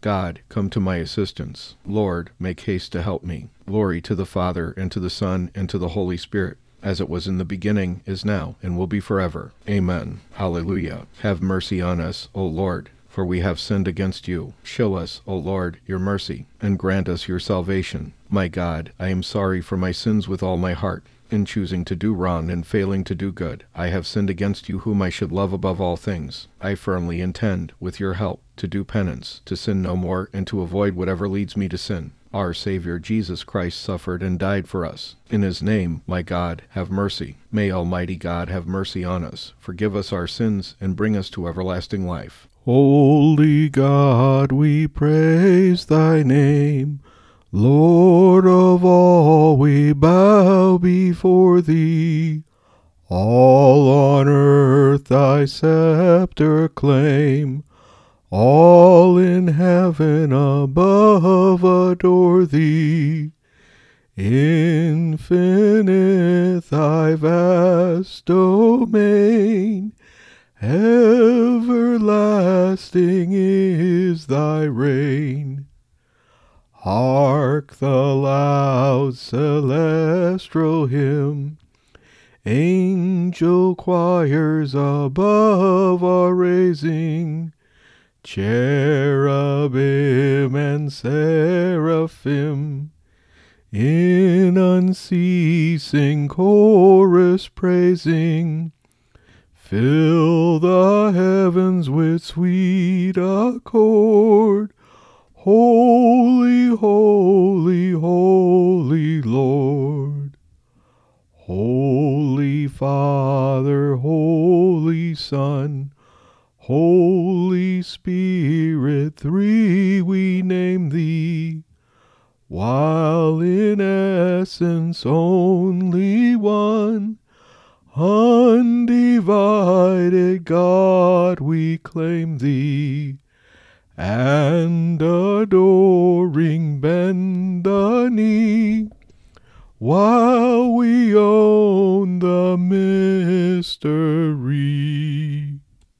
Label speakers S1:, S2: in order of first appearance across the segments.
S1: God, come to my assistance. Lord, make haste to help me. Glory to the Father, and to the Son, and to the Holy Spirit, as it was in the beginning, is now, and will be forever. Amen. Hallelujah. Have mercy on us, O Lord, for we have sinned against you. Show us, O Lord, your mercy, and grant us your salvation. My God, I am sorry for my sins with all my heart. In choosing to do wrong and failing to do good, I have sinned against you whom I should love above all things. I firmly intend, with your help, to do penance, to sin no more, and to avoid whatever leads me to sin. Our Savior Jesus Christ suffered and died for us. In his name, my God, have mercy. May Almighty God have mercy on us, forgive us our sins, and bring us to everlasting life.
S2: Holy God, we praise thy name. Lord before thee. All on earth thy scepter claim. All in heaven above adore thee. Infinite thy vast domain. Everlasting is thy reign. Hark the loud celestial hymn. Angel choirs above are raising. Cherubim and seraphim in unceasing chorus praising. Fill the heavens with sweet accord. Holy, holy, holy Lord. Holy Father, Holy Son, Holy Spirit, three we name thee, while in essence only one. Undivided God, we claim thee, and adoring bend the knee, while we own the mystery.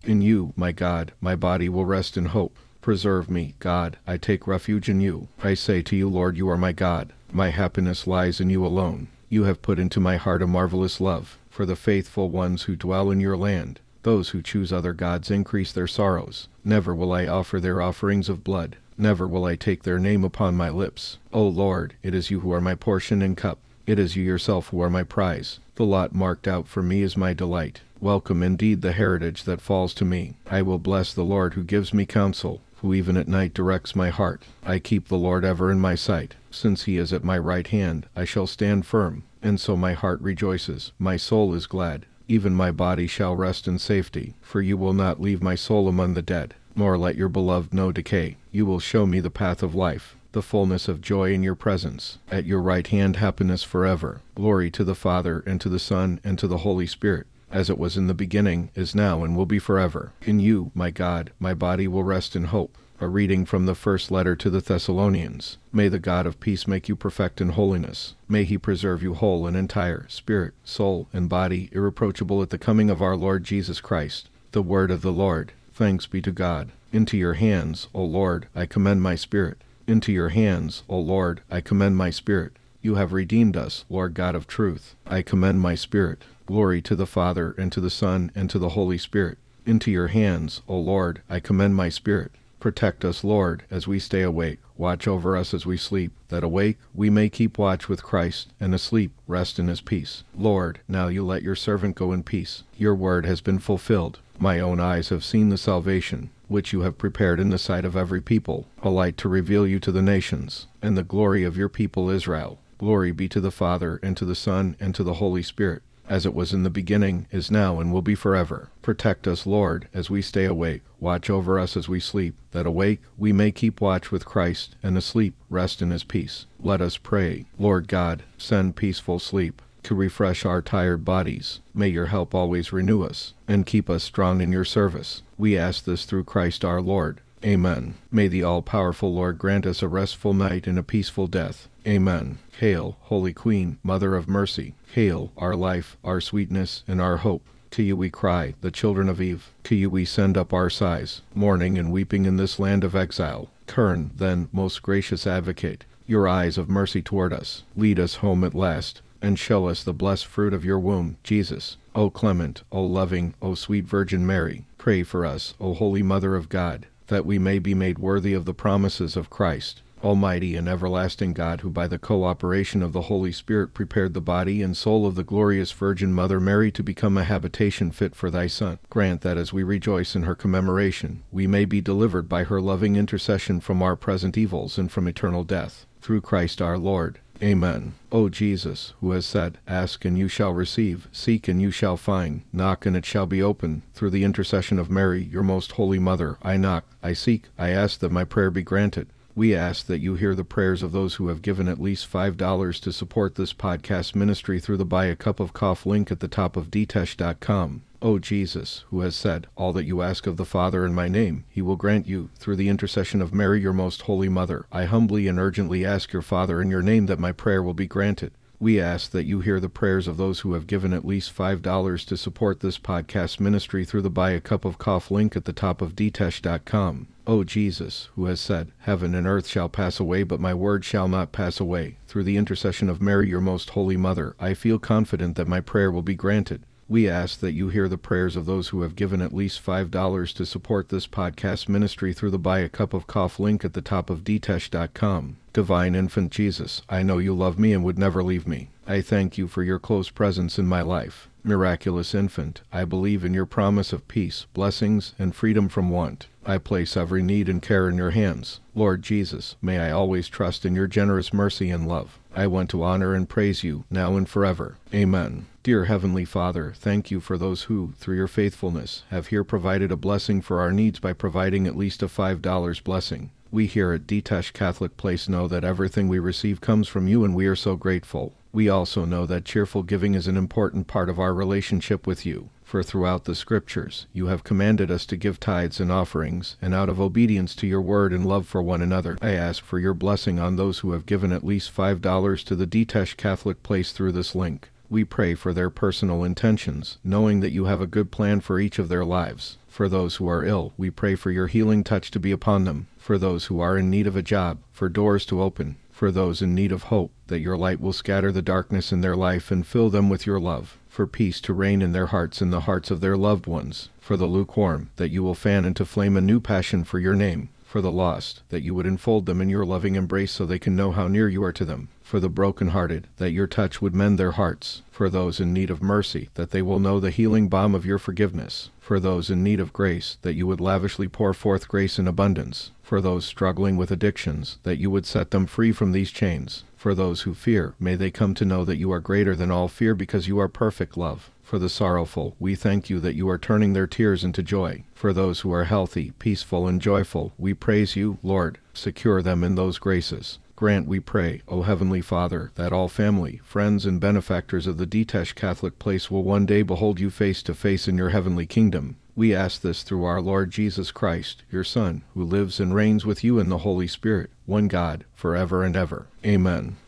S1: In you, my God, my body will rest in hope. Preserve me, God, I take refuge in you. I say to you, Lord, you are my God. My happiness lies in you alone. You have put into my heart a marvelous love for the faithful ones who dwell in your land. Those who choose other gods increase their sorrows. Never will I offer their offerings of blood. Never will I take their name upon my lips. O Lord, it is you who are my portion and cup. It is you yourself who are my prize. The lot marked out for me is my delight. Welcome indeed the heritage that falls to me. I will bless the Lord who gives me counsel, who even at night directs my heart. I keep the Lord ever in my sight. Since he is at my right hand, I shall stand firm. And so my heart rejoices, my soul is glad. Even my body shall rest in safety, for you will not leave my soul among the dead, nor let your beloved know decay. You will show me the path of life, the fullness of joy in your presence. At your right hand happiness forever. Glory to the Father, and to the Son, and to the Holy Spirit as it was in the beginning, is now, and will be forever. In you, my God, my body will rest in hope. A reading from the first letter to the Thessalonians. May the God of peace make you perfect in holiness. May he preserve you whole and entire, spirit, soul, and body, irreproachable at the coming of our Lord Jesus Christ. The word of the Lord. Thanks be to God. Into your hands, O Lord, I commend my spirit. Into your hands, O Lord, I commend my spirit. You have redeemed us, Lord God of truth. I commend my spirit. Glory to the Father, and to the Son, and to the Holy Spirit. Into your hands, O Lord, I commend my spirit. Protect us, Lord, as we stay awake. Watch over us as we sleep, that awake we may keep watch with Christ, and asleep rest in his peace. Lord, now you let your servant go in peace. Your word has been fulfilled. My own eyes have seen the salvation, which you have prepared in the sight of every people, a light to reveal you to the nations, and the glory of your people Israel. Glory be to the Father, and to the Son, and to the Holy Spirit as it was in the beginning, is now, and will be forever. Protect us, Lord, as we stay awake. Watch over us as we sleep, that awake we may keep watch with Christ, and asleep rest in his peace. Let us pray. Lord God, send peaceful sleep to refresh our tired bodies. May your help always renew us, and keep us strong in your service. We ask this through Christ our Lord. Amen. May the all powerful Lord grant us a restful night and a peaceful death. Amen. Hail, Holy Queen, Mother of Mercy. Hail, our life, our sweetness, and our hope. To you we cry, the children of Eve. To you we send up our sighs, mourning and weeping in this land of exile. Turn, then, most gracious advocate, your eyes of mercy toward us. Lead us home at last, and show us the blessed fruit of your womb, Jesus. O clement, O loving, O sweet Virgin Mary, pray for us, O Holy Mother of God, that we may be made worthy of the promises of Christ. Almighty and everlasting God, who by the cooperation of the Holy Spirit prepared the body and soul of the glorious Virgin Mother Mary to become a habitation fit for thy Son, grant that as we rejoice in her commemoration, we may be delivered by her loving intercession from our present evils and from eternal death. Through Christ our Lord. Amen. O Jesus, who has said, Ask and you shall receive, seek and you shall find, knock and it shall be opened, through the intercession of Mary, your most holy mother, I knock, I seek, I ask that my prayer be granted. We ask that you hear the prayers of those who have given at least $5 to support this podcast ministry through the Buy a Cup of Coffee link at the top of dtesh.com. O oh, Jesus, who has said, All that you ask of the Father in my name, he will grant you, through the intercession of Mary, your most holy mother. I humbly and urgently ask your Father in your name that my prayer will be granted. We ask that you hear the prayers of those who have given at least $5 to support this podcast ministry through the Buy a Cup of Coffee link at the top of dtesh.com. O Jesus, who has said, Heaven and earth shall pass away, but my word shall not pass away. Through the intercession of Mary, your most holy mother, I feel confident that my prayer will be granted. We ask that you hear the prayers of those who have given at least $5 to support this podcast ministry through the Buy a Cup of Coffee link at the top of dtesh.com. Divine Infant Jesus, I know you love me and would never leave me. I thank you for your close presence in my life. Miraculous Infant, I believe in your promise of peace, blessings, and freedom from want. I place every need and care in your hands. Lord Jesus, may I always trust in your generous mercy and love. I want to honor and praise you, now and forever. Amen. Dear Heavenly Father, thank you for those who, through your faithfulness, have here provided a blessing for our needs by providing at least a $5 blessing. We here at Ditesh Catholic Place know that everything we receive comes from you and we are so grateful. We also know that cheerful giving is an important part of our relationship with you. For throughout the Scriptures you have commanded us to give tithes and offerings, and out of obedience to your word and love for one another, I ask for your blessing on those who have given at least $5 to the Ditesh Catholic Place through this link. We pray for their personal intentions, knowing that you have a good plan for each of their lives. For those who are ill, we pray for your healing touch to be upon them. For those who are in need of a job, for doors to open. For those in need of hope, that your light will scatter the darkness in their life and fill them with your love for peace to reign in their hearts and the hearts of their loved ones, for the lukewarm, that you will fan into flame a new passion for your name, for the lost, that you would enfold them in your loving embrace so they can know how near you are to them, for the broken-hearted, that your touch would mend their hearts, for those in need of mercy, that they will know the healing balm of your forgiveness, for those in need of grace, that you would lavishly pour forth grace in abundance, for those struggling with addictions, that you would set them free from these chains, for those who fear, may they come to know that you are greater than all fear because you are perfect love. For the sorrowful, we thank you that you are turning their tears into joy. For those who are healthy, peaceful, and joyful, we praise you, Lord. Secure them in those graces. Grant, we pray, O Heavenly Father, that all family, friends, and benefactors of the Ditesh Catholic Place will one day behold you face to face in your heavenly kingdom. We ask this through our Lord Jesus Christ, your Son, who lives and reigns with you in the Holy Spirit, one God, forever and ever. Amen.